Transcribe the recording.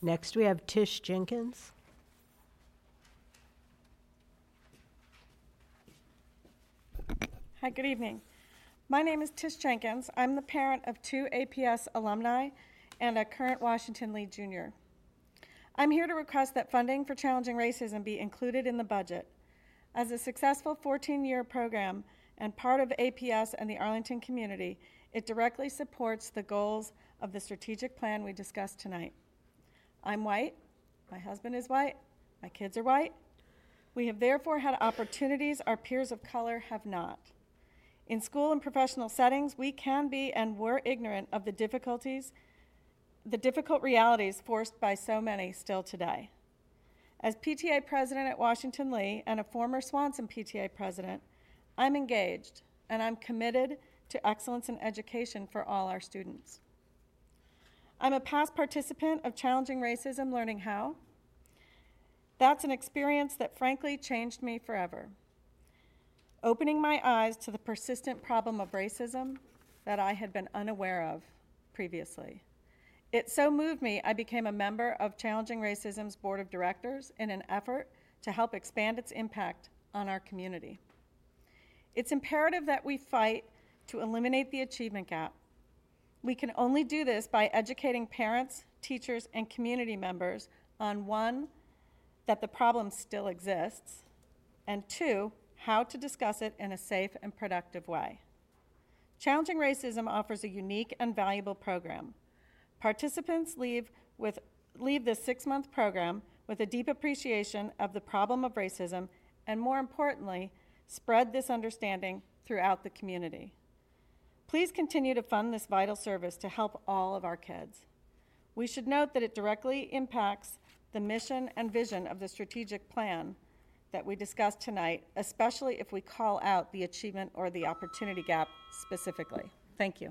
Next, we have Tish Jenkins. Hi, good evening. My name is Tish Jenkins. I'm the parent of two APS alumni and a current Washington Lee junior. I'm here to request that funding for challenging racism be included in the budget. As a successful 14-year program and part of APS and the Arlington community, it directly supports the goals of the strategic plan we discussed tonight. I'm white, my husband is white, my kids are white. We have therefore had opportunities our peers of color have not. In school and professional settings, we can be and were ignorant of the difficulties, the difficult realities forced by so many still today. As PTA president at Washington Lee and a former Swanson PTA president, I'm engaged and I'm committed to excellence in education for all our students. I'm a past participant of Challenging Racism Learning How. That's an experience that frankly changed me forever opening my eyes to the persistent problem of racism that I had been unaware of previously. It so moved me, I became a member of Challenging Racism's Board of Directors in an effort to help expand its impact on our community. It's imperative that we fight to eliminate the achievement gap. We can only do this by educating parents, teachers, and community members on one, that the problem still exists, and two, how to discuss it in a safe and productive way. Challenging Racism offers a unique and valuable program. Participants leave, with, leave this six-month program with a deep appreciation of the problem of racism and, more importantly, spread this understanding throughout the community. Please continue to fund this vital service to help all of our kids. We should note that it directly impacts the mission and vision of the strategic plan that we discussed tonight, especially if we call out the achievement or the opportunity gap specifically. Thank you.